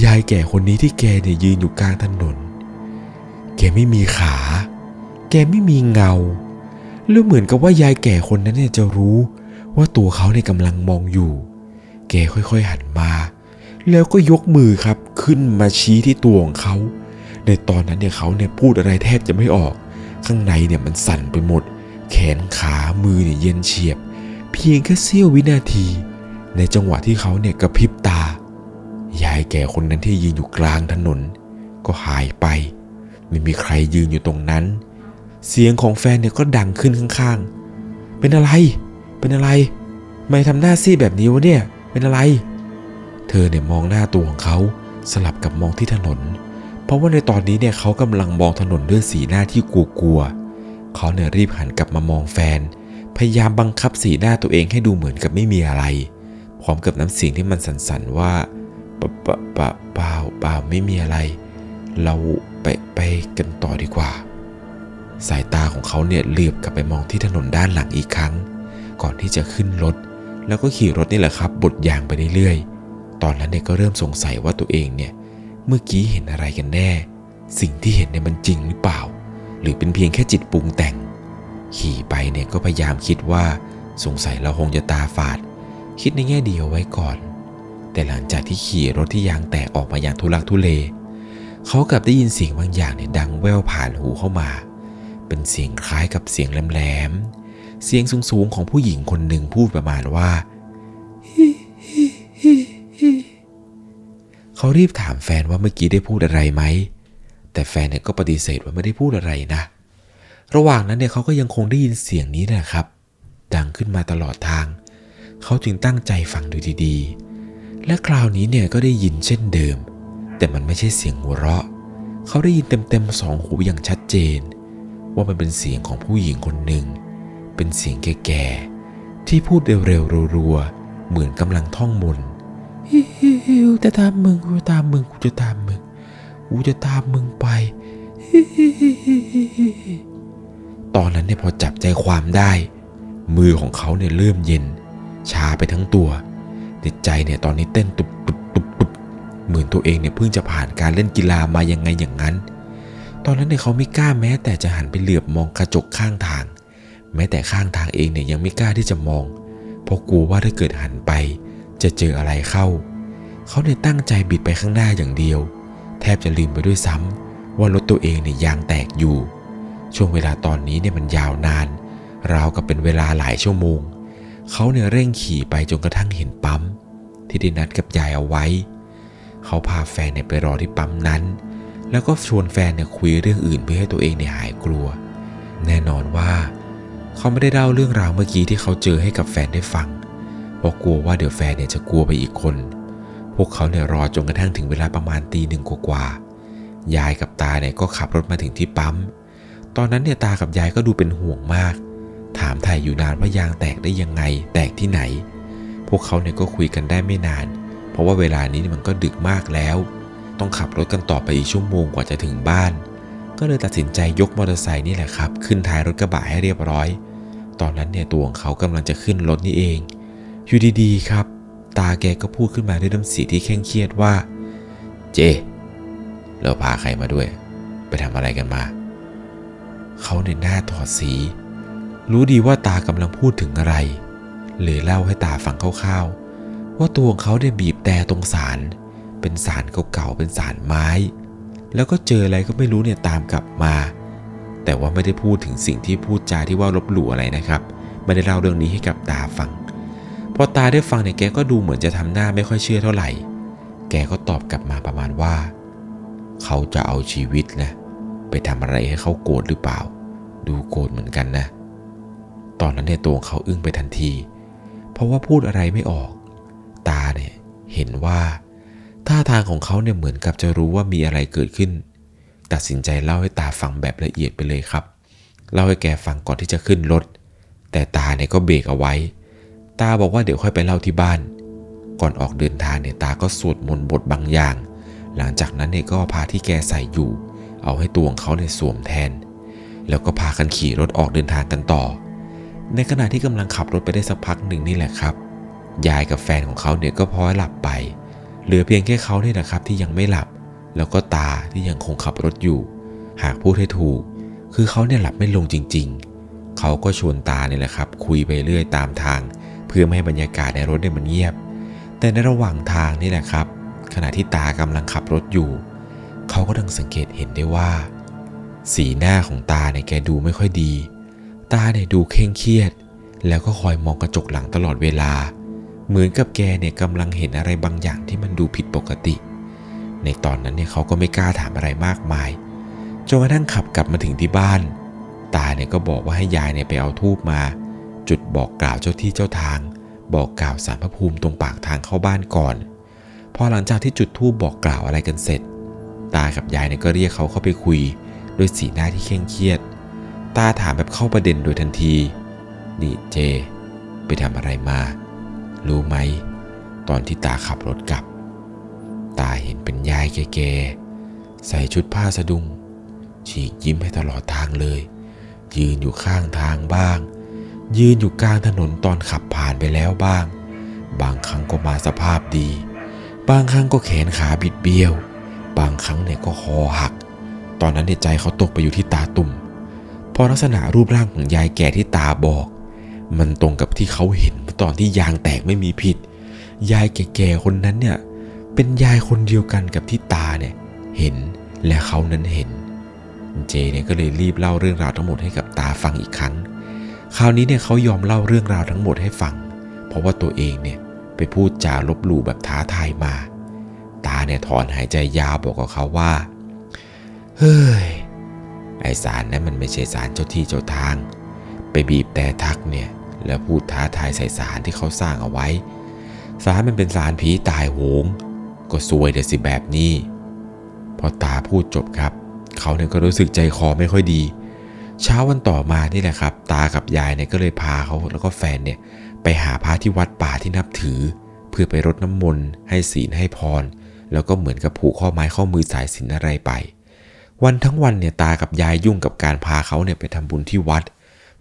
ยายแก่คนนี้ที่แกเนี่ยยืนอยู่กลางถนน แกไม่มีขา แกไม่มีเงาแล้วเหมือนกับว่ายายแก่คนนั้นเนี่ยจะรู้ว่าตัวเขาเนี่ยกำลังมองอยู่ แกค่อยๆหันมา แล้วก็ยกมือครับขึ้นมาชี้ที่ตัวของเขา ในตอนนั้นเนี่ยเขาเนี่ยพูดอะไรแทบจะไม่ออก ข้างในเนี่ยมันสั่นไปหมด แขนขามือเนี่ยเย็นเฉียบ เพียงแค่เสี้ยววินาที ในจังหวะที่เขาเนี่ยกระพริบตา ยายแก่คนนั้นที่ยืนอยู่กลางถนน ก็หายไป ไม่มีใครยืนอยู่ตรงนั้น เสียงของแฟนเนี่ยก็ดังขึ้นข้างๆ เป็นอะไร เป็นอะไรไม่ทำหน้าซีดแบบนี้วะเนี่ย เป็นอะไร เธอเนี่ยมองหน้าตัวของเขาสลับกับมองที่ถนน เพราะว่าในตอนนี้เนี่ยเขากำลังมองถนนด้วยสีหน้าที่กลัวๆเขาเนี่ยรีบหันกลับมามองแฟน พยายามบังคับสีหน้าตัวเองให้ดูเหมือนกับไม่มีอะไร พร้อมกับน้ำเสียงที่มันสั่นๆว่า ปล่าเปล่าเปล่าเปล่าเปล่าไม่มีอะไร เราไปไปกันต่อดีกว่า สายตาของเขาเนี่ยเหลือบกลับไปมองที่ถนนด้านหลังอีกครั้ง ก่อนที่จะขึ้นรถ แล้วก็ขี่รถนี่แหละครับบดยางไปเรื่อยๆ ตอนนั้นเนี่ยก็เริ่มสงสัยว่าตัวเองเนี่ยเมื่อกี้เห็นอะไรกันแน่ สิ่งที่เห็นเนี่ยมันจริงหรือเปล่า หรือเป็นเพียงแค่จิตปรุงแต่ง ขี่ไปเนี่ยก็พยายามคิดว่าสงสัยเราคงจะตาฝาด คิดในแง่ดีเอาไว้ก่อน แต่หลังจากที่ขี่รถที่ยางแตกออกมาอย่างทุลักทุเล เขากลับได้ยินเสียงบางอย่างเนี่ยดังแว่วผ่านหูเข้ามา เป็นเสียงคล้ายกับเสียงแหลมๆ เสียงสูงๆของผู้หญิงคนหนึ่งพูดประมาณว่าเขารีบถามแฟนว่าเมื่อกี้ได้พูดอะไรไหม แต่แฟนเนี่ยก็ปฏิเสธว่าไม่ได้พูดอะไรนะ ระหว่างนั้นเนี่ยเขาก็ยังคงได้ยินเสียงนี้นะครับ ดังขึ้นมาตลอดทาง เขาจึงตั้งใจฟังดูดีๆ และคราวนี้เนี่ยก็ได้ยินเช่นเดิม แต่มันไม่ใช่เสียงหัวเราะ เขาได้ยินเต็มๆสองหูอย่างชัดเจน ว่ามันเป็นเสียงของผู้หญิงคนหนึ่ง เป็นเสียงแก่ๆที่พูดเร็วๆรัวๆเหมือนกำลังท่องมนต์ฮิฮิฮิวจะตามมึงกูจะตามมึงกูจะตามมึงกูจะตามมึงไปตอนนั้นเนี่ยพอจับใจความได้ มือของเขาเนี่ยเริ่มเย็น ชาไปทั้งตัว ใจเนี่ยตอนนี้เต้นตุบตุบตุบตุบเหมือนตัวเองเนี่ยเพิ่งจะผ่านการเล่นกีฬามายังไงอย่างนั้น ตอนนั้นเนี่ยเขาไม่กล้าแม้ แต่จะหันไปเหลือบมองกระจกข้างทาง แม้แต่ข้างทางเองเนี่ยยังไม่กล้าที่จะมอง เพราะกลัวว่าถ้าเกิดหันไป จะเจออะไรเข้า เขาเนี่ยตั้งใจบิดไปข้างหน้าอย่างเดียว แทบจะลืมไปด้วยซ้ำว่ารถตัวเองเนี่ยยางแตกอยู่ ช่วงเวลาตอนนี้เนี่ยมันยาวนาน ราวกับเป็นเวลาหลายชั่วโมง เขาเนี่ยเร่งขี่ไปจนกระทั่งเห็นปั๊ม ที่ได้นัดกับยายเอาไว้ เขาพาแฟนเนี่ยไปรอที่ปั๊มนั้น แล้วก็ชวนแฟนเนี่ยคุยเรื่องอื่นเพื่อให้ตัวเองเนี่ยหายกลัว แน่นอนว่า เขาไม่ได้เล่าเรื่องราวเมื่อกี้ที่เขาเจอให้กับแฟนได้ฟัง เพราะกลัวว่าเดี๋ยวแฟนเนี่ยจะกลัวไปอีกคน พวกเขาเนี่ยรอจนกระทั่งถึงเวลาประมาณตีหนึ่งกว่าๆยายกับตาเนี่ยก็ขับรถมาถึงที่ปั๊ม ตอนนั้นเนี่ยตากับยายก็ดูเป็นห่วงมาก ถามไถ่อยู่นานว่ายางแตกได้ยังไง แตกที่ไหน พวกเขาเนี่ยก็คุยกันได้ไม่นาน เพราะว่าเวลานี้มันก็ดึกมากแล้ว ต้องขับรถกันต่อไปอีกชั่วโมงกว่าจะถึงบ้าน ก็เลยตัดสินใจยกมอเตอร์ไซค์นี่แหละครับ ขึ้นท้ายรถกระบะให้เรียบร้อย ตอนนั้นเนี่ยตัวของเขากำลังจะขึ้นรถนี่เอง อยู่ดีๆครับ ตาแกก็พูดขึ้นมาด้วยน้ำเสียงที่เคร่งเครียดว่า เจเราพาใครมาด้วย ไปทำอะไรกันมา เขาในหน้าถอดสี รู้ดีว่าตากำลังพูดถึงอะไร เลยเล่าให้ตาฟังคร่าวๆ ว่าตัวของเขาได้บีบแต่ตรงสาร เป็นสารเก่าๆ เป็นสารไม้ แล้วก็เจออะไรก็ไม่รู้เนี่ยตามกลับมา แต่ว่าไม่ได้พูดถึงสิ่งที่พูดจาที่ว่าลบหลู่อะไรนะครับ ไม่ได้เล่าเรื่องนี้ให้กับตาฟัง พอตาได้ฟังเนี่ยแกก็ดูเหมือนจะทำหน้าไม่ค่อยเชื่อเท่าไหร่ แกก็ตอบกลับมาประมาณว่า เขาจะเอาชีวิตนะ ไปทำอะไรให้เขาโกรธหรือเปล่า ดูโกรธเหมือนกันนะ ตอนนั้นเนี่ยตัวของเขาอึ้งไปทันที เพราะว่าพูดอะไรไม่ออก ตาเนี่ยเห็นว่าท่าทางของเขาเนี่ยเหมือนกับจะรู้ว่ามีอะไรเกิดขึ้น ตัดสินใจเล่าให้ตาฟังแบบละเอียดไปเลยครับ เล่าให้แกฟังก่อนที่จะขึ้นรถ แต่ตาเนี่ยก็เบรกเอาไว้ ตาบอกว่าเดี๋ยวค่อยไปเล่าที่บ้าน ก่อนออกเดินทางเนี่ยตาก็สวดมนต์บทบางอย่าง หลังจากนั้นเนี่ยก็พาที่แกใส่อยู่ เอาให้ตัวของเขาเนี่ยสวมแทน แล้วก็พากันขี่รถออกเดินทางกันต่อ ในขณะที่กำลังขับรถไปได้สักพักหนึ่งนี่แหละครับ ยายกับแฟนของเขาเนี่ยก็พลอยหลับไป เหลือเพียงแค่เขาเนี่ยนะครับที่ยังไม่หลับ แล้วก็ตาที่ยังคงขับรถอยู่ หากพูดให้ถูก คือเขาเนี่ยหลับไม่ลงจริง ๆ เขาก็ชวนตาเนี่ยแหละครับ คุยไปเรื่อยตามทาง เพื่อไม่ให้บรรยากาศในรถเนี่ยมันเงียบ แต่ในระหว่างทางนี่แหละครับ ขณะที่ตากำลังขับรถอยู่ เขาก็ดังสังเกตเห็นได้ว่า สีหน้าของตาเนี่ยแกดูไม่ค่อยดี ตาเนี่ยดูเคร่งเครียด แล้วก็คอยมองกระจกหลังตลอดเวลา เหมือนกับแกเนี่ยกำลังเห็นอะไรบางอย่างที่มันดูผิดปกติ ในตอนนั้นเนี่ยเขาก็ไม่กล้าถามอะไรมากมายจนกระทั่งขับกลับมาถึงที่บ้าน ตาเนี่ยก็บอกว่าให้ยายเนี่ยไปเอาทูบมา จุดบอกกล่าวเจ้าที่เจ้าทาง บอกกล่าวสารพระภูมิตรงปากทางเข้าบ้านก่อน พอหลังจากที่จุดทูบบอกกล่าวอะไรกันเสร็จ ตากับยายเนี่ยก็เรียกเขาเข้าไปคุย ด้วยสีหน้าที่เคร่งเครียด ตาถามแบบเข้าประเด็นโดยทันที นี่เจ ไปทำอะไรมา รู้ไหม ตอนที่ตาขับรถกลับ ตาเห็นเป็นยายแก่ๆ ใส่ชุดผ้าสะดุง ฉีกยิ้มให้ตลอดทางเลย ยืนอยู่ข้างทางบ้าง ยืนอยู่กลางถนนตอนขับผ่านไปแล้วบ้าง บางครั้งก็มาสภาพดี บางครั้งก็แขนขาบิดเบี้ยว บางครั้งเนี่ยก็คอหัก ตอนนั้นในใจเขาตกไปอยู่ที่ตาตุ่ม พอลักษณะรูปร่างของยายแก่ที่ตาบอก มันตรงกับที่เขาเห็นตอนที่ยางแตกไม่มีผิด ยายแก่ๆคนนั้นเนี่ยเป็นยายคนเดียวกันกับที่ตาเนี่ยเห็นและเขานั้นเห็น เจเนี่ยก็เลยรีบเล่าเรื่องราวทั้งหมดให้กับตาฟังอีกครั้ง คราวนี้เนี่ยเขายอมเล่าเรื่องราวทั้งหมดให้ฟัง เพราะว่าตัวเองเนี่ยไปพูดจาลบหลู่แบบท้าทายมา ตาเนี่ยถอนหายใจยาวบอกกับเขาว่า เฮ้ย ไอสารนั้นมันไม่ใช่สารเจ้าที่เจ้าทาง ไปบีบแต่ทักเนี่ยแล้วพูดท้าทายใส่สารที่เขาสร้างเอาไว้ สารมันเป็นสารผีตายโหง ก็ซวยเดี๋ยสิแบบนี้ พอตาพูดจบครับ เขาเนี่ยก็รู้สึกใจคอไม่ค่อยดี เช้าวันต่อมานี่แหละครับ ตากับยายเนี่ยก็เลยพาเขาแล้วก็แฟนเนี่ยไปหาพระที่วัดป่าที่นับถือ เพื่อไปรดน้ำมนต์ให้ศีลให้พร แล้วก็เหมือนกับผูกข้อไม้ข้อมือสายศีลอะไรไป วันทั้งวันเนี่ยตากับยายยุ่งกับการพาเขาเนี่ยไปทำบุญที่วัด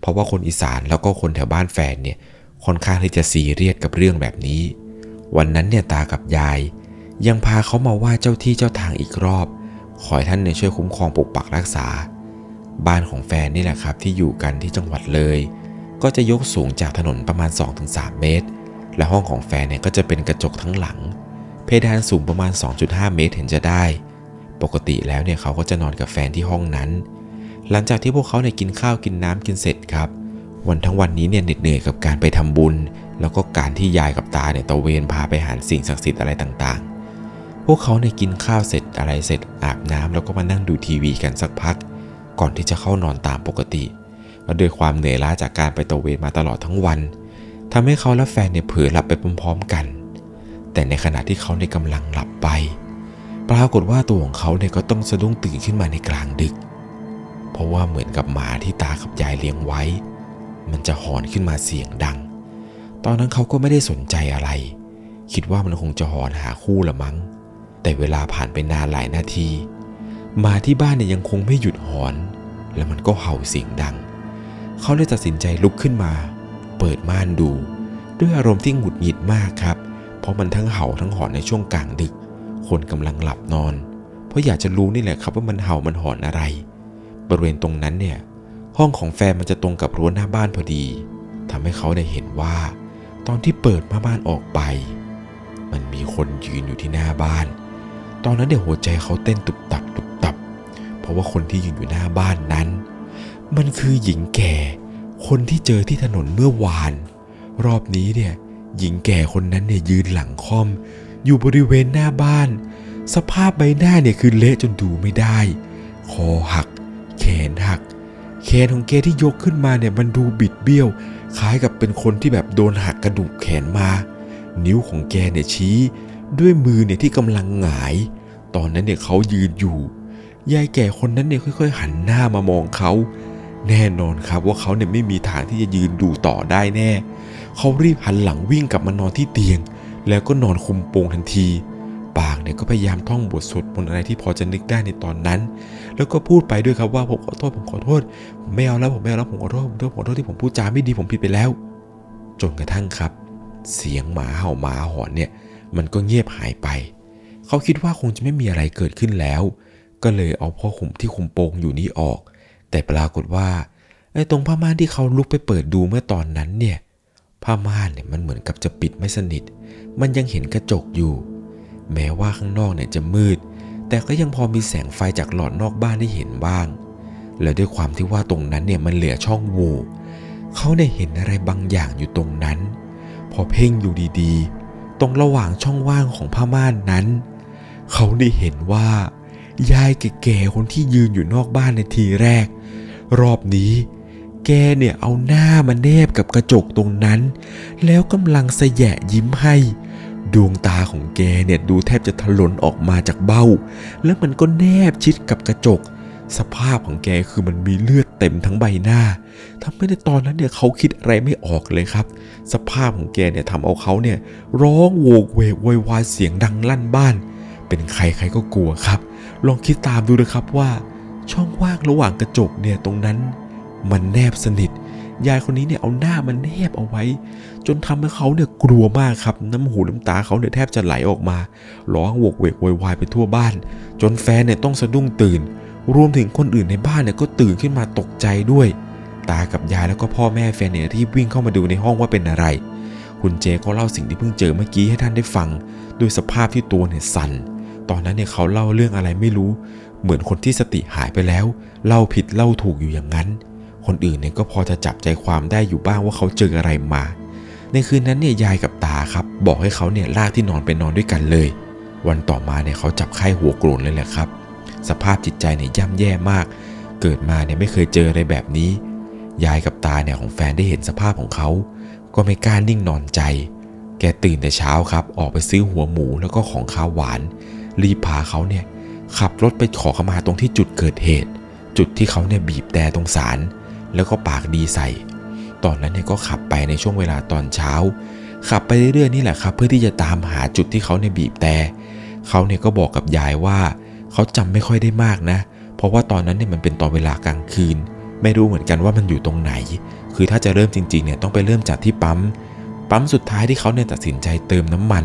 เพราะว่าคนอีสานแล้วก็คนแถวบ้านแฟนเนี่ยค่อนข้างที่จะซีเรียสกับเรื่องแบบนี้ วันนั้นเนี่ยตากับยาย ยังพาเขามาไหว้เจ้าที่เจ้าทางอีกรอบ ขอให้ท่านเนี่ยช่วยคุ้มครองปกปักรักษา บ้านของแฟนนี่แหละครับที่อยู่กันที่จังหวัดเลย ก็จะยกสูงจากถนนประมาณ 2-3 เมตร และห้องของแฟนเนี่ยก็จะเป็นกระจกทั้งหลัง เพดานสูงประมาณ 2.5 เมตรเห็นจะได้ ปกติแล้วเนี่ยเขาก็จะนอนกับแฟนที่ห้องนั้น หลังจากที่พวกเขาเนี่ยกินข้าวกินน้ำกินเสร็จครับ วันทั้งวันนี้เนี่ยเหน็ดเหนื่อยกับการไปทำบุญ แล้วก็การที่ยายกับตาเนี่ยตะเวนพาไปหาสิ่งศักดิ์สิทธิ์อะไรต่างๆ พวกเขาเนี่ยกินข้าวเสร็จอะไรเสร็จอาบน้ำแล้วก็มานั่งดูทีวีกันสักพัก ก่อนที่จะเข้านอนตามปกติและด้วยความเหนื่อยล้าจากการไปตะเวนมาตลอดทั้งวันทำให้เขาและแฟนเนี่ยเผลอหลับไปพร้อมๆกัน แต่ในขณะที่เขาในกำลังหลับไป ปรากฏว่าตัวของเขาเนี่ยก็ต้องสะดุ้งตื่นขึ้นมาในกลางดึก เพราะว่าเหมือนกับหมาที่ตากับยายเลี้ยงไว้ มันจะหอนขึ้นมาเสียงดัง ตอนนั้นเขาก็ไม่ได้สนใจอะไร คิดว่ามันคงจะหอนหาคู่ละมั้ง แต่เวลาผ่านไปนานหลายนาทีหมาที่บ้านเนี่ยยังคงไม่หยุดหอน แล้วมันก็เห่าเสียงดัง เขาเลยตัดสินใจลุกขึ้นมา เปิดม่านดู ด้วยอารมณ์ที่หงุดหงิดมากครับ เพราะมันทั้งเห่าทั้งหอนในช่วงกลางดึก คนกำลังหลับนอน เพราะอยากจะรู้นี่แหละครับว่ามันเห่ามันหอนอะไร บริเวณตรงนั้นเนี่ย ห้องของแฟนมันจะตรงกับรั้วหน้าบ้านพอดีทำให้เขาได้เห็นว่า ตอนที่เปิดมาบ้านออกไป มันมีคนยืนอยู่ที่หน้าบ้าน ตอนนั้นเดี๋ยวหัวใจเขาเต้นตุบตับตุบตับ เพราะว่าคนที่ยืนอยู่หน้าบ้านนั้น มันคือหญิงแก่ คนที่เจอที่ถนนเมื่อวาน รอบนี้เนี่ยหญิงแก่คนนั้นเนี่ยยืนหลังค่อม อยู่บริเวณหน้าบ้าน สภาพใบหน้าเนี่ยคือเละจนดูไม่ได้ คอหัก แขนหัก แขนของแกที่ยกขึ้นมาเนี่ยมันดูบิดเบี้ยว คล้ายกับเป็นคนที่แบบโดนหักกระดูกแขนมา นิ้วของแกเนี่ยชี้ ด้วยมือเนี่ยที่กำลังหงาย ตอนนั้นเนี่ยเขายืนอยู่ ยายแก่คนนั้นเนี่ยค่อย ๆ หันหน้ามามองเขาแน่นอนครับว่าเขาเนี่ยไม่มีทางที่จะยืนดูต่อได้แน่ เขารีบหันหลังวิ่งกลับมานอนที่เตียง แล้วก็นอนคุมโปงทันที ปากเนี่ยก็พยายามท่องบทสวดมนต์อะไรที่พอจะนึกได้ในตอนนั้น แล้วก็พูดไปด้วยครับว่าผมขอโทษผมขอโทษผมไม่เอาแล้วผมไม่เอาแล้วผมขอโทษผมขอโทษผมขอโทษที่ผมพูดจาไม่ดีผมผิดไปแล้ว จนกระทั่งครับ เสียงหมาเห่าหมาหอนเนี่ยมันก็เงียบหายไป เขาคิดว่าคงจะไม่มีอะไรเกิดขึ้นแล้ว ก็เลยเอาผ้าห่มที่คุมโปงอยู่นี้ออก แต่ปรากฏว่าไอ้ตรงผ้าม่านที่เขาลุกไปเปิดดูเมื่อตอนนั้นเนี่ย ผ้าม่านเนี่ยมันเหมือนกับจะปิดไม่สนิท มันยังเห็นกระจกอยู่ แม้ว่าข้างนอกเนี่ยจะมืด แต่ก็ยังพอมีแสงไฟจากหลอดนอกบ้านได้เห็นบ้าง และด้วยความที่ว่าตรงนั้นเนี่ยมันเหลือช่องโหว่เขาเนี่ยเห็นอะไรบางอย่างอยู่ตรงนั้น พอเพ่งอยู่ดีๆ ตรงระหว่างช่องว่างของผ้าม่านนั้น เขาได้เห็นว่ายายแก่ๆคนที่ยืนอยู่นอกบ้านในทีแรก รอบนี้ แกเนี่ยเอาหน้ามาแนบกับกระจกตรงนั้น แล้วกำลังแสแยะยิ้มให้ ดวงตาของแกเนี่ยดูแทบจะถลนออกมาจากเบ้า แล้วมันก็แนบชิดกับกระจก สภาพของแกคือมันมีเลือดเต็มทั้งใบหน้าทำให้ในตอนนั้นเนี่ยเขาคิดอะไรไม่ออกเลยครับ สภาพของแกเนี่ยทำเอาเขาเนี่ยร้องโวกเวกโวยวายเสียงดังลั่นบ้าน เป็นใครใครก็กลัวครับ ลองคิดตามดูนะครับว่า ช่องว่างระหว่างกระจกเนี่ยตรงนั้น มันแนบสนิท ยายคนนี้เนี่ยเอาหน้ามันแนบเอาไว้ จนทำให้เขาเนี่ยกลัวมากครับ น้ำหูน้ำตาเขาเนี่ยแทบจะไหลออกมาร้องโวกเวกโวยวายไปทั่วบ้าน จนแฟนเนี่ยต้องสะดุ้งตื่น รวมถึงคนอื่นในบ้านเนี่ยก็ตื่นขึ้นมาตกใจด้วย ตากับยายแล้วก็พ่อแม่แฟนเนี่ยรีบวิ่งเข้ามาดูในห้องว่าเป็นอะไร คุณเจก็เล่าสิ่งที่เพิ่งเจอเมื่อกี้ให้ท่านได้ฟังด้วยสภาพที่ตัวเนี่ยสั่นตอนนั้นเนี่ยเขาเล่าเรื่องอะไรไม่รู้ เหมือนคนที่สติหายไปแล้ว เล่าผิดเล่าถูกอยู่อย่างนั้น คนอื่นเนี่ยก็พอจะจับใจความได้อยู่บ้างว่าเขาเจออะไรมา ในคืนนั้นเนี่ยยายกับตาครับบอกให้เขาเนี่ยลากที่นอนไปนอนด้วยกันเลย วันต่อมาเนี่ยเขาจับไข้หัวโกรนเลยแหละครับ สภาพจิตใจเนี่ยย่ำแย่มาก เกิดมาเนี่ยไม่เคยเจออะไรแบบนี้ ยายกับตาเนี่ยของแฟนได้เห็นสภาพของเขา ก็ไม่กล้านิ่งนอนใจ แกตื่นแต่เช้าครับ ออกไปซื้อหัวหมูแล้วก็ของข้าวหวาน รีบพาเขาเนี่ยขับรถไปขอขมาตรงที่จุดเกิดเหตุ จุดที่เขาเนี่ยบีบแต่ตรงศาล แล้วก็ปากดีใส่ ตอนนั้นเนี่ยก็ขับไปในช่วงเวลาตอนเช้า ขับไปเรื่อยๆนี่แหละครับ เพื่อที่จะตามหาจุดที่เขาเนี่ยบีบแต่เขาเนี่ยก็บอกกับยายว่า เขาจำไม่ค่อยได้มากนะ เพราะว่าตอนนั้นเนี่ยมันเป็นตอนเวลากลางคืน ไม่รู้เหมือนกันว่ามันอยู่ตรงไหน คือถ้าจะเริ่มจริงๆเนี่ยต้องไปเริ่มจากที่ปั๊ม ปั๊มสุดท้ายที่เขาเนี่ยตัดสินใจเติมน้ำมัน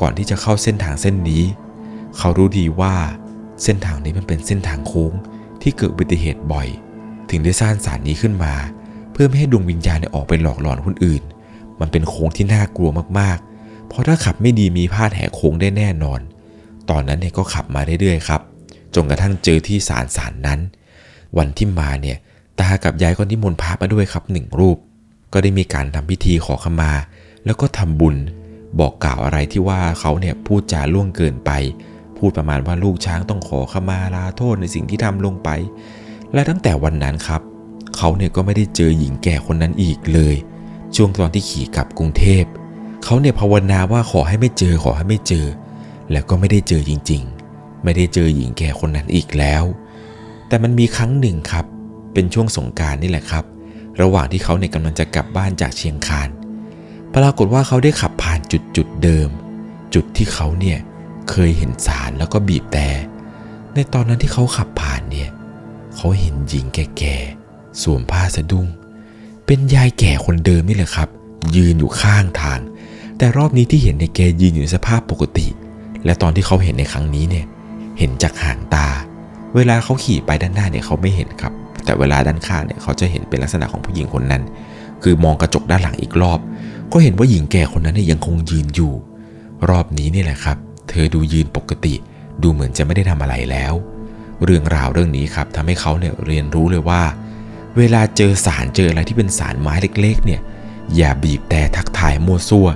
ก่อนที่จะเข้าเส้นทางเส้นนี้ เขารู้ดีว่าเส้นทางนี้มันเป็นเส้นทางโค้งที่เกิดอุบัติเหตุบ่อย ถึงได้สร้างสารนี้ขึ้นมา เพื่อไม่ให้ดวงวิญญาณออกไปหลอกหลอนคนอื่น มันเป็นโค้งที่น่ากลัวมากๆ เพราะถ้าขับไม่ดีมีพลาดแหกโค้งได้แน่นอน ตอนนั้นเนี่ยก็ขับมาเรื่อยๆครับ จนกระทั่งเจอที่ศาลศาลนั้น วันที่มาเนี่ยตากับยายก็นิมนต์พระมาด้วยครับหนึ่งรูป ก็ได้มีการทำพิธีขอขมา แล้วก็ทำบุญ บอกกล่าวอะไรที่ว่าเขาเนี่ยพูดจาล่วงเกินไป พูดประมาณว่าลูกช้างต้องขอขมาลาโทษในสิ่งที่ทำลงไป และตั้งแต่วันนั้นครับ เขาเนี่ยก็ไม่ได้เจอหญิงแก่คนนั้นอีกเลย ช่วงตอนที่ขี่กลับกรุงเทพ เขาเนี่ยภาวนาว่าขอให้ไม่เจอขอให้ไม่เจอ แล้วก็ไม่ได้เจอจริงๆ ไม่ได้เจอหญิงแก่คนนั้นอีกแล้ว แต่มันมีครั้งหนึ่งครับ เป็นช่วงสงการนี่แหละครับ ระหว่างที่เขาเนี่ยกำลังจะกลับบ้านจากเชียงคาน ปรากฏว่าเขาได้ขับผ่านจุดจุดเดิม จุดที่เขาเนี่ยเคยเห็นสารแล้วก็บีบแต่ ในตอนนั้นที่เขาขับผ่านเนี่ย เขาเห็นหญิงแก่ๆสวมผ้าสะดุ้ง เป็นยายแก่คนเดิมนี่แหละครับ ยืนอยู่ข้างทาง แต่รอบนี้ที่เห็นในแกยืนอยู่ในสภาพปกติ และตอนที่เขาเห็นในครั้งนี้เนี่ย เห็นจากหางตา เวลาเขาขี่ไปด้านหน้าเนี่ยเขาไม่เห็นครับ แต่เวลาด้านข้างเนี่ยเขาจะเห็นเป็นลักษณะของผู้หญิงคนนั้น คือมองกระจกด้านหลังอีกรอบ ก็เห็นว่าหญิงแก่คนนั้นเนี่ยยังคงยืนอยู่ รอบนี้นี่แหละครับ เธอดูยืนปกติ ดูเหมือนจะไม่ได้ทำอะไรแล้ว เรื่องราวเรื่องนี้ครับทำให้เขาเนี่ยเรียนรู้เลยว่า เวลาเจอสารเจออะไรที่เป็นสารไม้เล็กๆเนี่ยอย่าบีบแต่ทักทายมั่วซั่ว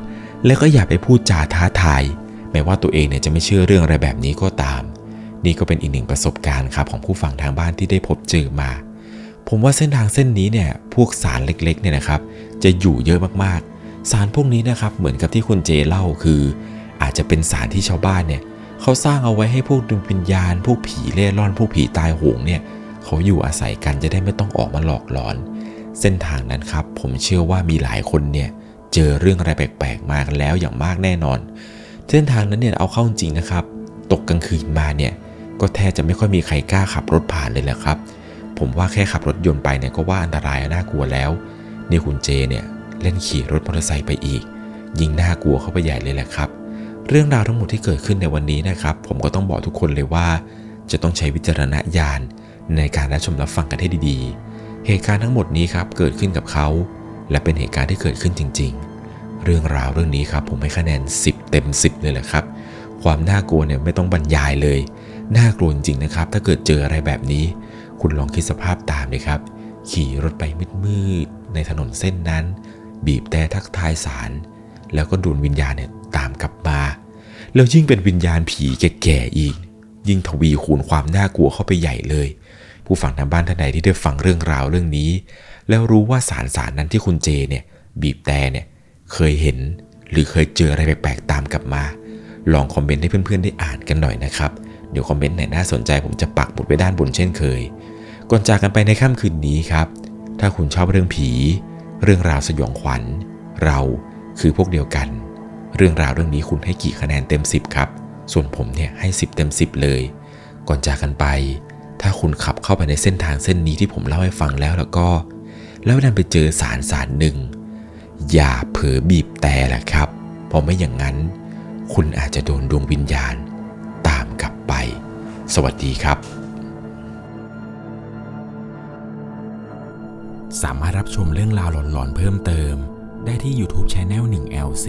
แล้วก็อย่าไปพูดจาท้าทายแม้ว่าตัวเองเนี่ยจะไม่เชื่อเรื่องอะไรแบบนี้ก็ตาม นี่ก็เป็นอีกหนึ่งประสบการณ์ครับของผู้ฟังทางบ้านที่ได้พบเจอมา ผมว่าเส้นทางเส้นนี้เนี่ยพวกสารเล็กๆเนี่ยนะครับจะอยู่เยอะมากๆ สารพวกนี้นะครับเหมือนกับที่คุณเจเล่าคือ อาจจะเป็นสารที่ชาวบ้านเนี่ย เขาสร้างเอาไว้ให้พวกดวงวิญญาณ พวกผีเล่ร่อนพวกผีตายโหงเนี่ยเขาอยู่อาศัยกันจะได้ไม่ต้องออกมาหลอกหลอน เส้นทางนั้นครับ ผมเชื่อว่ามีหลายคนเนี่ยเจอเรื่องอะไรแปลกๆมากันแล้วอย่างมากแน่นอน เส้นทางนั้นเนี่ยเอาเข้าจริงนะครับ ตกกลางคืนมาเนี่ยก็แทบจะไม่ค่อยมีใครกล้าขับรถผ่านเลยแหละครับ ผมว่าแค่ขับรถยนต์ไปเนี่ยก็ว่าอันตรายน่ากลัวแล้วนี่คุณเจเนี่ยเล่นขี่รถมอเตอร์ไซค์ไปอีก ยิ่งน่ากลัวเข้าไปใหญ่เลยแหละครับ เรื่องราวทั้งหมดที่เกิดขึ้นในวันนี้นะครับ ผมก็ต้องบอกทุกคนเลยว่า จะต้องใช้วิจารณญาณในการรับชมรับฟังกันให้ดีๆ เหตุการณ์ทั้งหมดนี้ครับเกิดขึ้นกับเขา และเป็นเหตุการณ์ที่เกิดขึ้นจริง ๆ เรื่องราวเรื่องนี้ครับผมให้คะแนน 10 เต็ม 10 เลยแหละครับ ความน่ากลัวเนี่ยไม่ต้องบรรยายเลย น่ากลัวจริงๆนะครับ ถ้าเกิดเจออะไรแบบนี้ คุณลองคิดสภาพตามเลยครับ ขี่รถไปมืดๆในถนนเส้นนั้น บีบแต่ทักทายสาร แล้วก็ดูดวิญญาณเนี่ยตามกลับมา แล้วยิ่งเป็นวิญญาณผีแก่ๆอีก ยิ่งทวีคูณความน่ากลัวเข้าไปใหญ่เลย ผู้ฟังทางบ้านท่านใดที่ได้ฟังเรื่องราวเรื่องนี้ แล้วรู้ว่าสารสารนั้นที่คุณเจเนี่ยบีบแต่เนี่ยเคยเห็นหรือเคยเจออะไรแปลกๆตามกลับมา ลองคอมเมนต์ให้เพื่อนๆได้อ่านกันหน่อยนะครับ เดี๋ยวคอมเมนต์ไหนน่าสนใจผมจะปักหมุดไว้ด้านบนเช่นเคย ก่อนจากกันไปในค่ำคืนนี้ครับ ถ้าคุณชอบเรื่องผี เรื่องราวสยองขวัญ เราคือพวกเดียวกัน เรื่องราวเรื่องนี้คุณให้กี่คะแนนเต็ม 10 ครับ ส่วนผมเนี่ยให้ 10 เต็ม 10 เลย ก่อนจากกันไป ถ้าคุณขับเข้าไปในเส้นทางเส้นนี้ที่ผมเล่าให้ฟังแล้วแล้วก็ แล้วดันไปเจอสารสารหนึ่ง อย่าเผลอบีบแต่แหละครับ เพราะไม่อย่างนั้น คุณอาจจะโดนดวงวิญญาณ ตามกลับไป สวัสดีครับ สามารถรับชมเรื่องราวหลอนๆเพิ่มเติม ได้ที่ YouTube Channel 1 LC